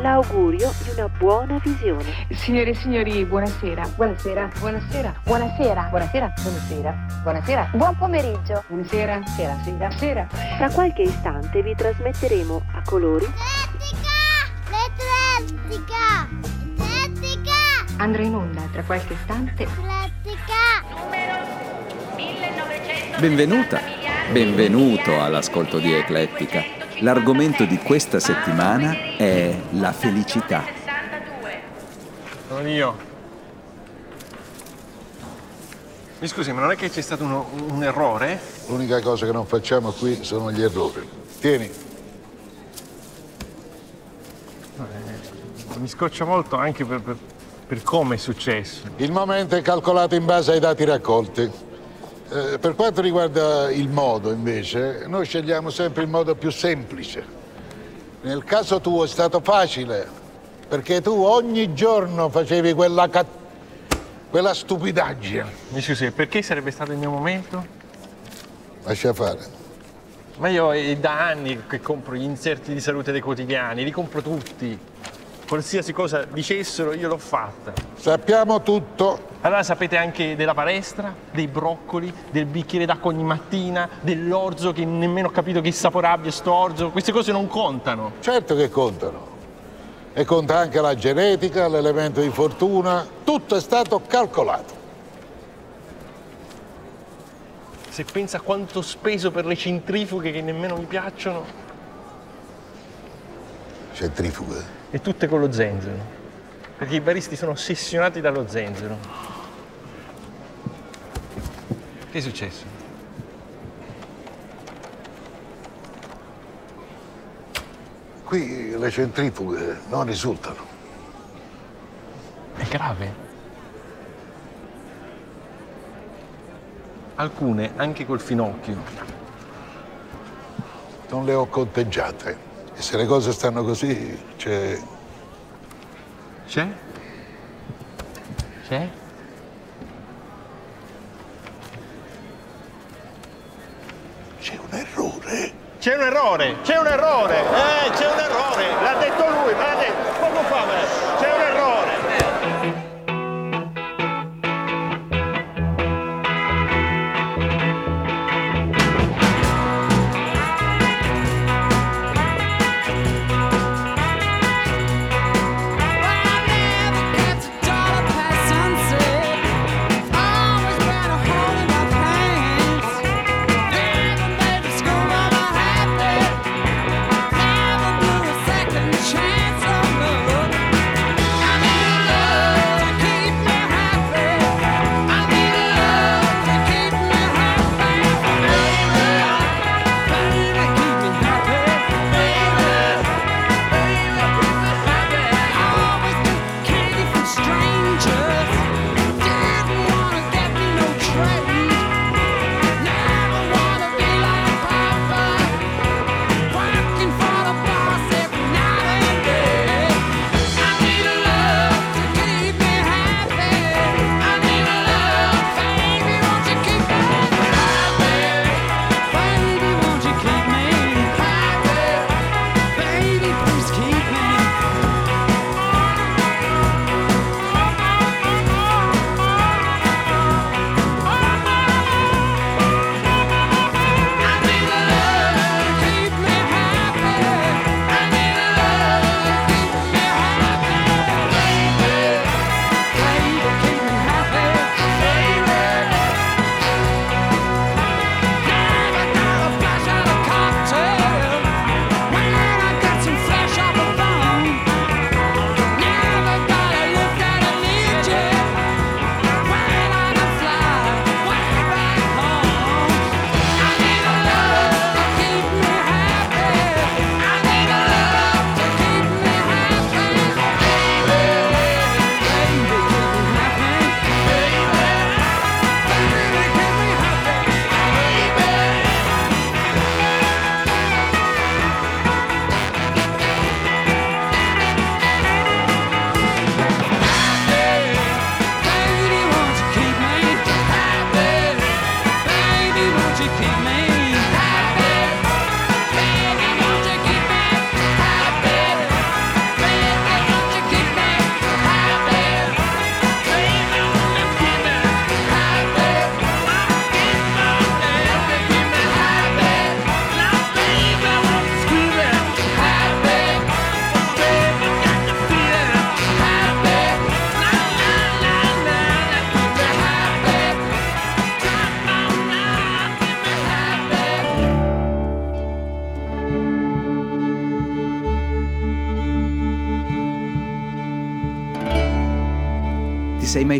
l'augurio di una buona visione. Signore e signori, buonasera. Buonasera. Buonasera. Buonasera. Buonasera. Buonasera. Buonasera. Buon pomeriggio. Buonasera. Sera. Sera. Sera. Tra qualche istante vi trasmetteremo a colori L'Eclettica! L'Eclettica! Andrà in onda tra qualche istante. L'Eclettica! Benvenuta, benvenuto all'ascolto di Eclettica. L'argomento di questa settimana è la felicità. Sono io. Mi scusi, ma non è che c'è stato uno- un errore? L'unica cosa che non facciamo qui sono gli errori. Tieni, Mi scoccia molto anche per, per- per come è successo. il momento è calcolato in base ai dati raccolti. Eh, per quanto riguarda il modo, invece, noi scegliamo sempre il modo più semplice. Nel caso tuo è stato facile, perché tu ogni giorno facevi quella, quella stupidaggine. Mi scusi, perché sarebbe stato il mio momento? Lascia fare. Ma io è da anni che compro gli inserti di salute dei quotidiani, li compro tutti. Qualsiasi cosa dicessero, io l'ho fatta. Sappiamo tutto. Allora sapete anche della palestra, dei broccoli, del bicchiere d'acqua ogni mattina, dell'orzo che nemmeno ho capito che sapore abbia sto orzo. Queste cose non contano. Certo che contano. E conta anche la genetica, l'elemento di fortuna. Tutto è stato calcolato. Se pensa quanto speso per le centrifughe che nemmeno mi piacciono, Centrifuga. e tutte con lo zenzero. Perché i baristi sono ossessionati dallo zenzero. Che è successo? Qui le centrifughe non risultano. È grave. Alcune anche col finocchio. Non le ho conteggiate. E se le cose stanno così, c'è. C'è? C'è? c'è un errore. C'è un errore, c'è un errore, eh, c'è un errore, l'ha detto lui, me l'ha detto, poco fa, me c'è un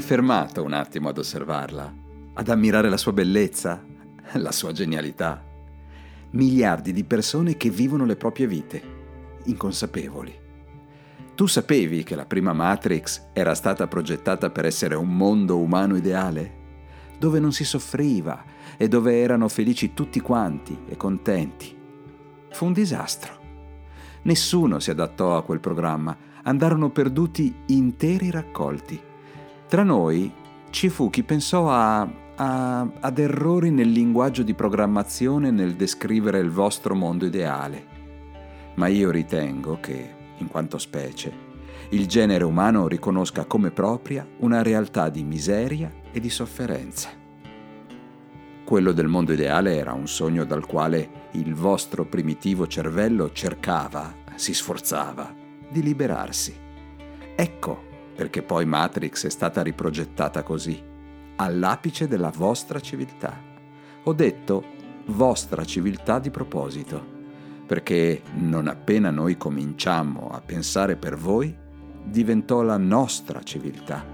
fermato un attimo ad osservarla, ad ammirare la sua bellezza, la sua genialità? Miliardi di persone che vivono le proprie vite, inconsapevoli. Tu sapevi che la prima Matrix era stata progettata per essere un mondo umano ideale? Dove non si soffriva e dove erano felici tutti quanti e contenti. Fu un disastro. Nessuno si adattò a quel programma, andarono perduti interi raccolti. Tra noi ci fu chi pensò a, a, ad errori nel linguaggio di programmazione nel descrivere il vostro mondo ideale. Ma io ritengo che, in quanto specie, il genere umano riconosca come propria una realtà di miseria e di sofferenza. Quello del mondo ideale era un sogno dal quale il vostro primitivo cervello cercava, si sforzava, di liberarsi. Ecco perché poi Matrix è stata riprogettata così, all'apice della vostra civiltà. Ho detto vostra civiltà di proposito, perché non appena noi cominciammo a pensare per voi, diventò la nostra civiltà.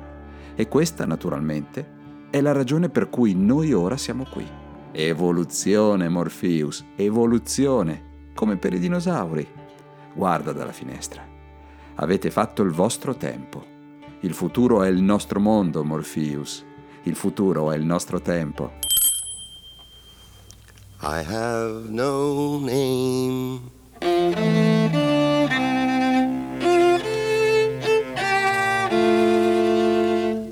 E questa, naturalmente, è la ragione per cui noi ora siamo qui. Evoluzione, Morpheus, evoluzione, come per i dinosauri. Guarda dalla finestra. Avete fatto il vostro tempo. Il futuro è il nostro mondo, Morpheus. Il futuro è il nostro tempo. I have no name.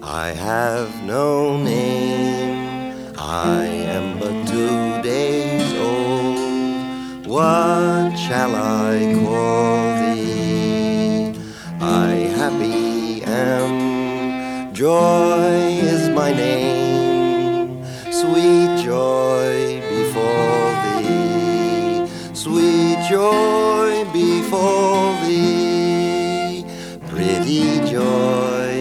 I have no name. I am but two days old. What shall I Joy is my name. Sweet joy before thee. Sweet joy before thee. Pretty joy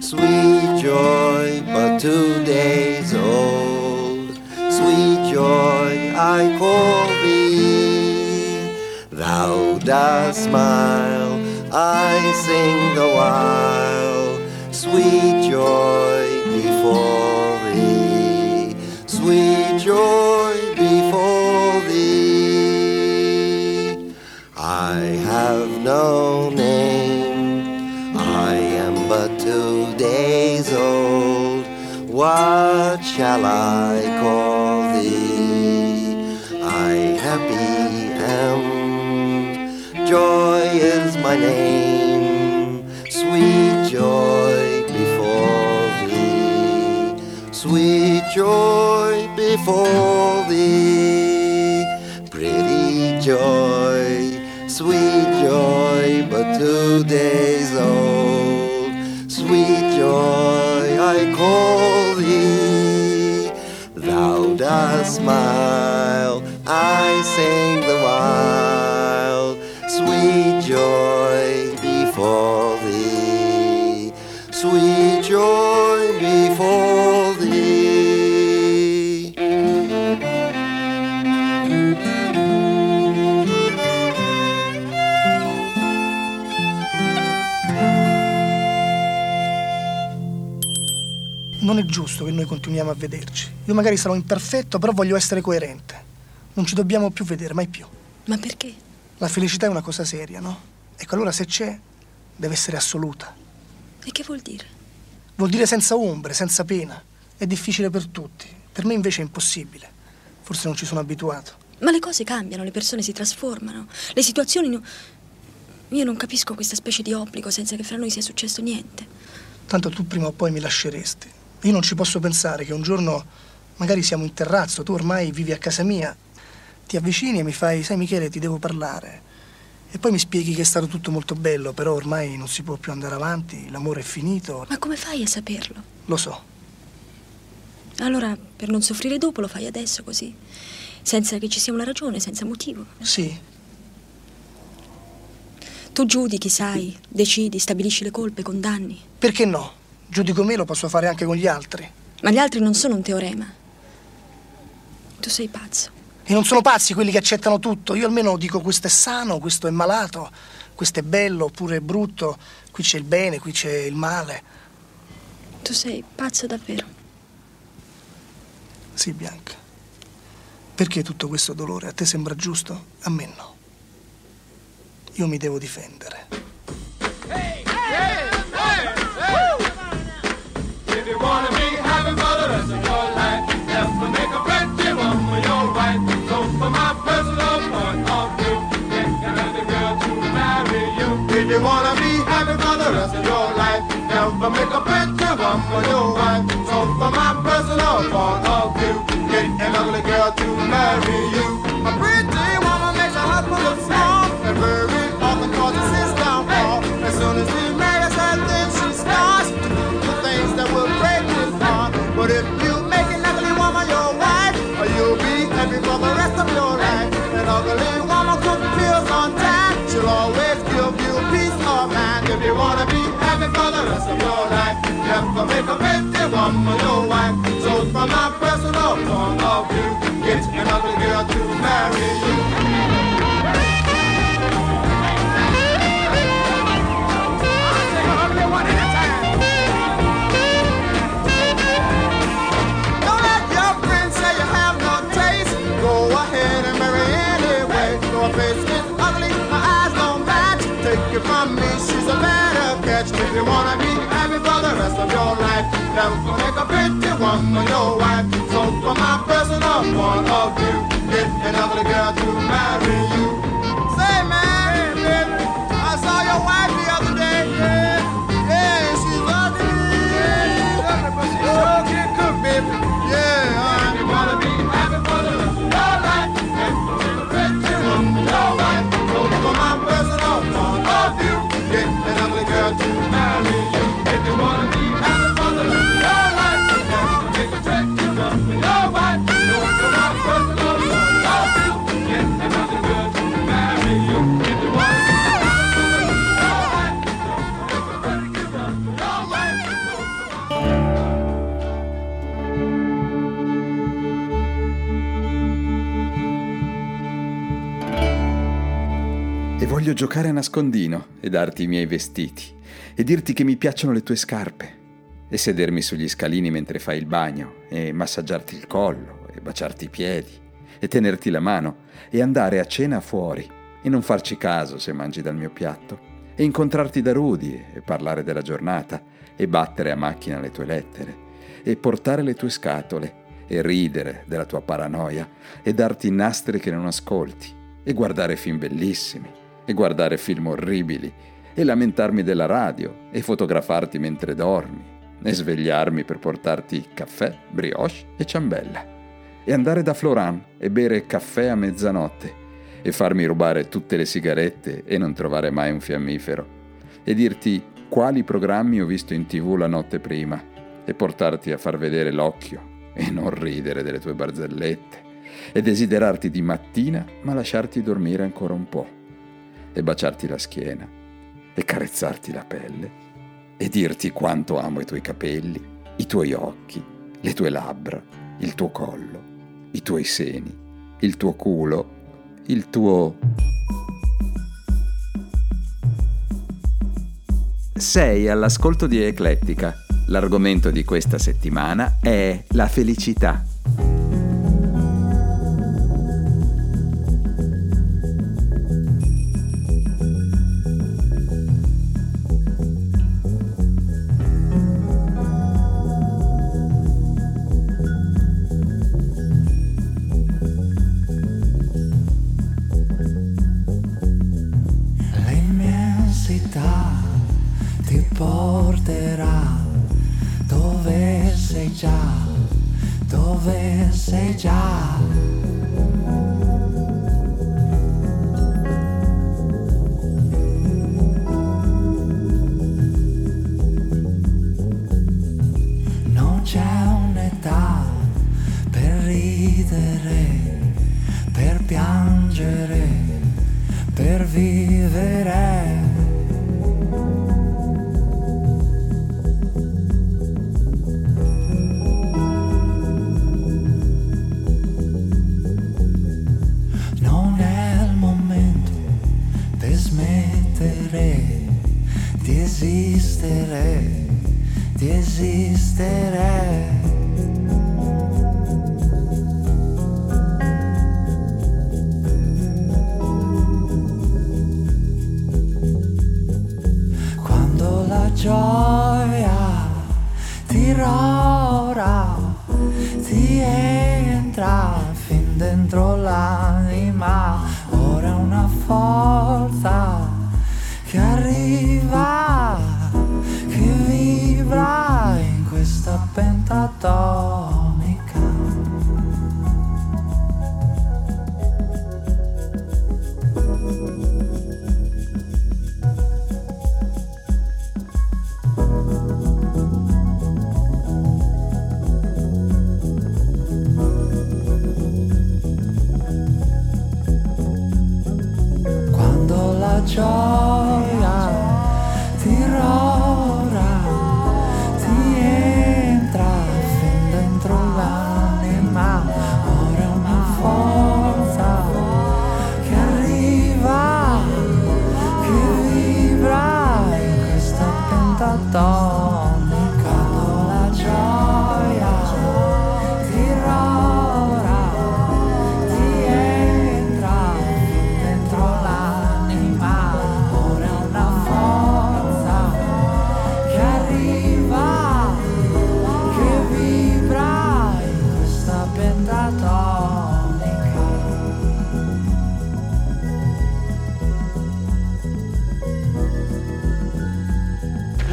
sweet joy, but two days old. Sweet joy, I call thee. Thou dost smile, I sing the while. Sweet joy before thee. Sweet joy before thee. I have no name. I am but two days old. What shall I call thee? I happy am. Joy is my name. Sweet joy joy before thee. Pretty joy. Sweet joy, but two days old. Sweet joy, I call thee. Thou dost smile, I sing giusto che noi continuiamo a vederci. Io magari sarò imperfetto, però voglio essere coerente. Non ci dobbiamo più vedere, mai più. Ma perché? La felicità è una cosa seria, no? Ecco, allora se c'è, deve essere assoluta. E che vuol dire? Vuol dire senza ombre, senza pena. È difficile per tutti. Per me invece è impossibile. Forse non ci sono abituato. Ma le cose cambiano, le persone si trasformano, le situazioni... no- Io non capisco questa specie di obbligo senza che fra noi sia successo niente. Tanto tu prima o poi mi lasceresti. Io non ci posso pensare che un giorno magari siamo in terrazzo, tu ormai vivi a casa mia, ti avvicini e mi fai, sai Michele, ti devo parlare. E poi mi spieghi che è stato tutto molto bello, però ormai non si può più andare avanti, l'amore è finito. Ma come fai a saperlo? Lo so. Allora, per non soffrire dopo, lo fai adesso così, senza che ci sia una ragione, senza motivo. Sì, Tu giudichi, sai, decidi, stabilisci le colpe, condanni. perché no? Giudico me lo posso fare anche con gli altri. Ma gli altri non sono un teorema. Tu sei pazzo. E non sono pazzi quelli che accettano tutto. Io almeno dico questo è sano, questo è malato, questo è bello oppure è brutto, qui c'è il bene, qui c'è il male. Tu sei pazzo davvero. Sì, Bianca. Perché tutto questo dolore? A te sembra giusto? A me no. Io mi devo difendere. You. You wanna be happy for the rest of your life, never make a plenty woman your wife. So for my personal point of view, get an ugly girl to marry you. A pretty woman makes a husband look small and very often causes his downfall. As soon as he marries her, then she starts to do the things that will break his heart. But if you make an ugly woman your wife, you'll be happy for the rest of your life. An ugly for the rest of your life, you have to make a you wanna be happy for the rest of your life, never make a pretty woman your wife. So from my personal point of view, get an ugly girl to marry you. Giocare a nascondino e darti i miei vestiti e dirti che mi piacciono le tue scarpe e sedermi sugli scalini mentre fai il bagno e massaggiarti il collo e baciarti i piedi e tenerti la mano e andare a cena fuori e non farci caso se mangi dal mio piatto e incontrarti da Rudy e parlare della giornata e battere a macchina le tue lettere e portare le tue scatole e ridere della tua paranoia e darti nastri che non ascolti e guardare film bellissimi e guardare film orribili e lamentarmi della radio e fotografarti mentre dormi e svegliarmi per portarti caffè, brioche e ciambella e andare da Floran e bere caffè a mezzanotte e farmi rubare tutte le sigarette e non trovare mai un fiammifero e dirti quali programmi ho visto in tv la notte prima e portarti a far vedere l'occhio e non ridere delle tue barzellette e desiderarti di mattina ma lasciarti dormire ancora un po' e baciarti la schiena e carezzarti la pelle e dirti quanto amo i tuoi capelli, i tuoi occhi, le tue labbra, il tuo collo, i tuoi seni, il tuo culo, il tuo... Sei all'ascolto di Eclettica. L'argomento di questa settimana è la felicità. Vivere. Non è il momento per smettere di esistere, di esistere.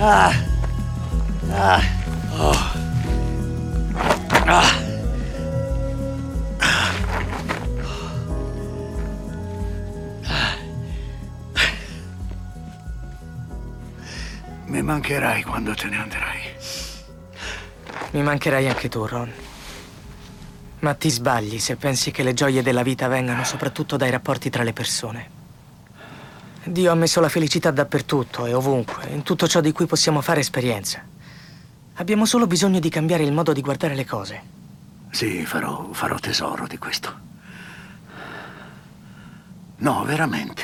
Ah. Ah. Oh. Ah. Mi mancherai quando te ne andrai. Mi mancherai anche tu, Ron. Ma ti sbagli se pensi che le gioie della vita vengano soprattutto dai rapporti tra le persone. Dio ha messo la felicità dappertutto e ovunque, in tutto ciò di cui possiamo fare esperienza. Abbiamo solo bisogno di cambiare il modo di guardare le cose. Sì, farò, farò tesoro di questo. No, veramente.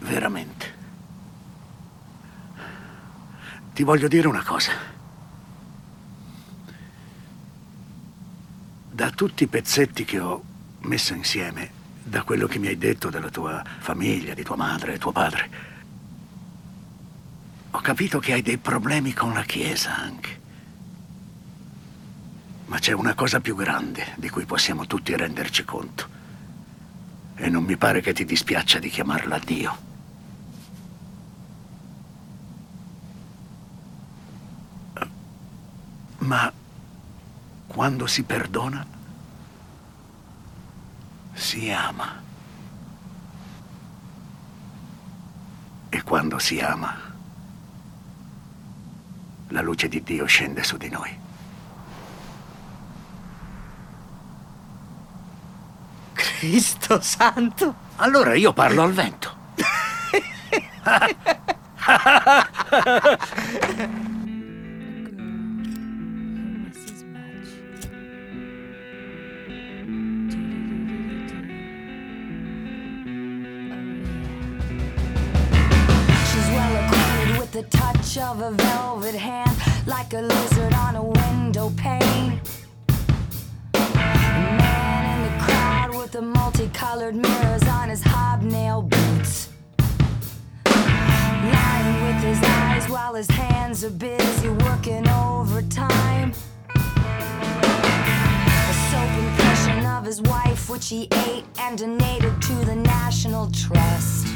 Veramente. Ti voglio dire una cosa. Da tutti i pezzetti che ho messo insieme, da quello che mi hai detto della tua famiglia, di tua madre e tuo padre, ho capito che hai dei problemi con la Chiesa anche. Ma c'è una cosa più grande di cui possiamo tutti renderci conto. E non mi pare che ti dispiaccia di chiamarla Dio. Ma quando si perdona, si ama. E quando si ama, la luce di Dio scende su di noi. Cristo santo! Allora io parlo al vento. touch of a velvet hand, like a lizard on a window pane. A man in the crowd with the multicolored mirrors on his hobnail boots. Lying with his eyes while his hands are busy working overtime. A soap impression of his wife, which he ate and donated to the National Trust.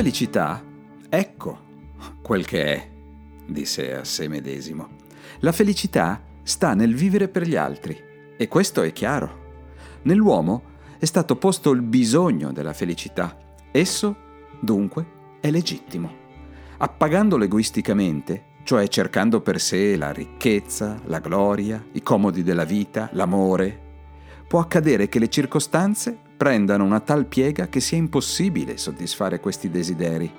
Felicità, ecco quel che è, disse a sé medesimo. La felicità sta nel vivere per gli altri, e questo è chiaro. Nell'uomo è stato posto il bisogno della felicità. Esso, dunque, è legittimo. Appagandolo egoisticamente, cioè cercando per sé la ricchezza, la gloria, i comodi della vita, l'amore, può accadere che le circostanze prendano una tal piega che sia impossibile soddisfare questi desideri.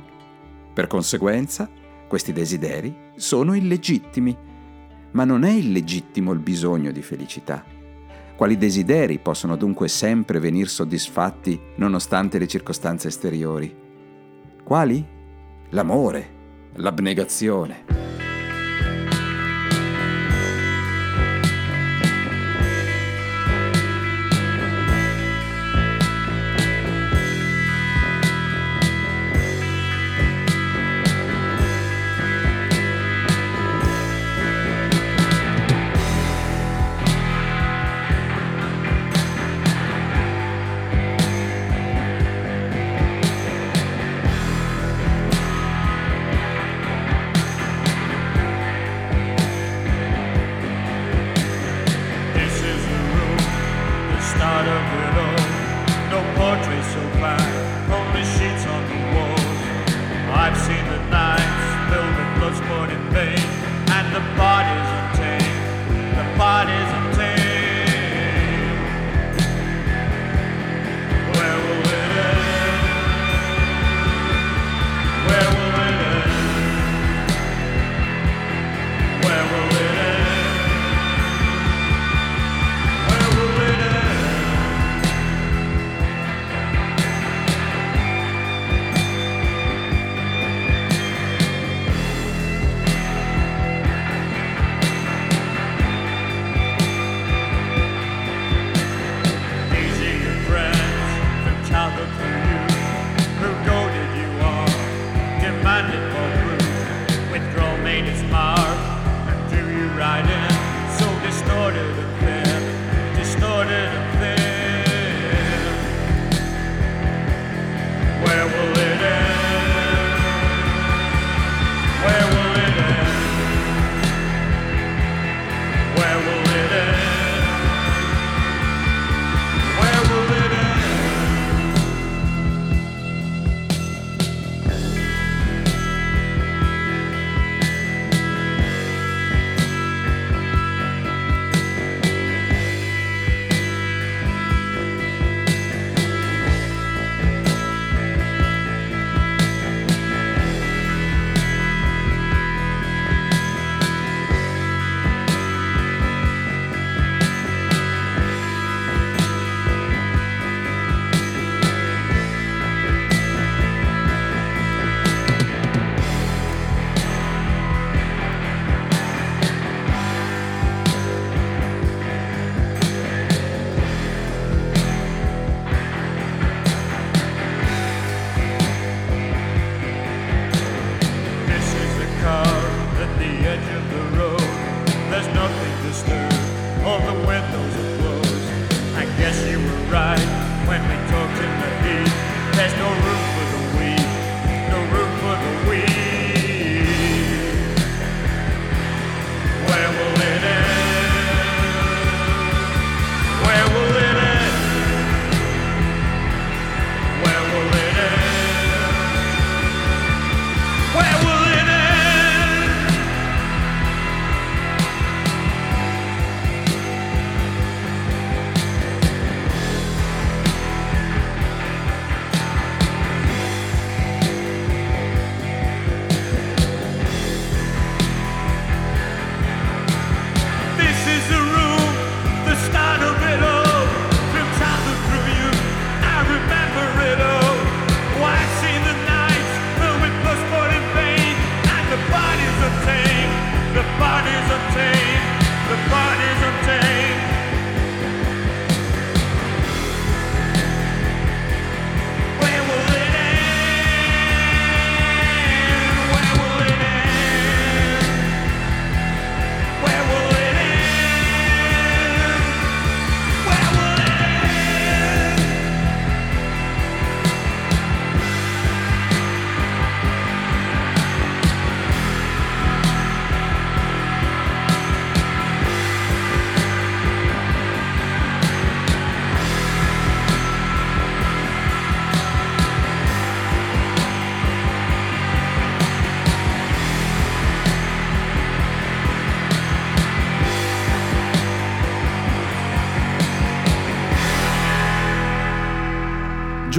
Per conseguenza, questi desideri sono illegittimi, ma non è illegittimo il bisogno di felicità. Quali desideri possono dunque sempre venir soddisfatti nonostante le circostanze esteriori? Quali? L'amore, l'abnegazione.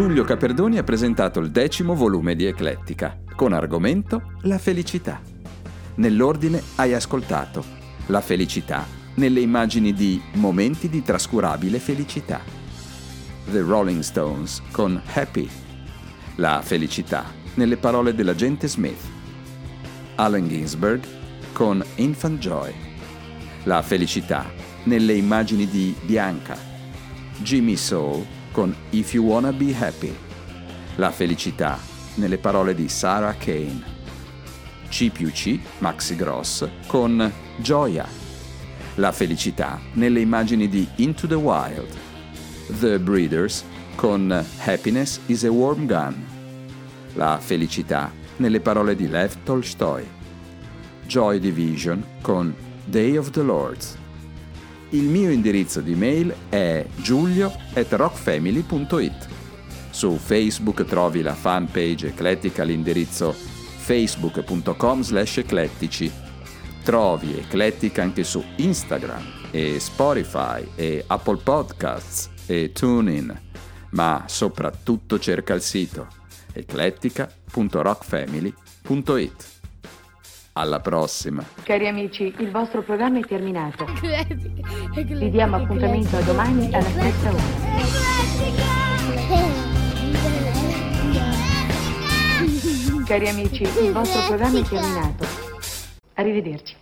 Giulio Caperdoni ha presentato il decimo volume di Eclettica, con argomento La felicità. Nell'ordine hai ascoltato La felicità nelle immagini di Momenti di trascurabile felicità. The Rolling Stones con Happy. La felicità nelle parole dell'agente Smith. Allen Ginsberg con Infant Joy. La felicità nelle immagini di Bianca. Jimmy Soul con If You Wanna Be Happy. La felicità nelle parole di Sarah Kane. C più C, Maxi Gross, con Gioia. La felicità nelle immagini di Into the Wild. The Breeders con Happiness is a Warm Gun. La felicità nelle parole di Lev Tolstoy. Joy Division con Day of the Lords. Il mio indirizzo di mail è giulio at rockfamily.it. Su Facebook trovi la fanpage eclettica all'indirizzo facebook.com slash eclettici. Trovi Eclettica anche su Instagram e Spotify e Apple Podcasts e TuneIn, ma soprattutto cerca il sito eclettica.rockfamily.it. Alla prossima! Cari amici, il vostro programma è terminato. Vi diamo appuntamento a domani alla stessa ora. Cari amici, il vostro programma è terminato. Arrivederci.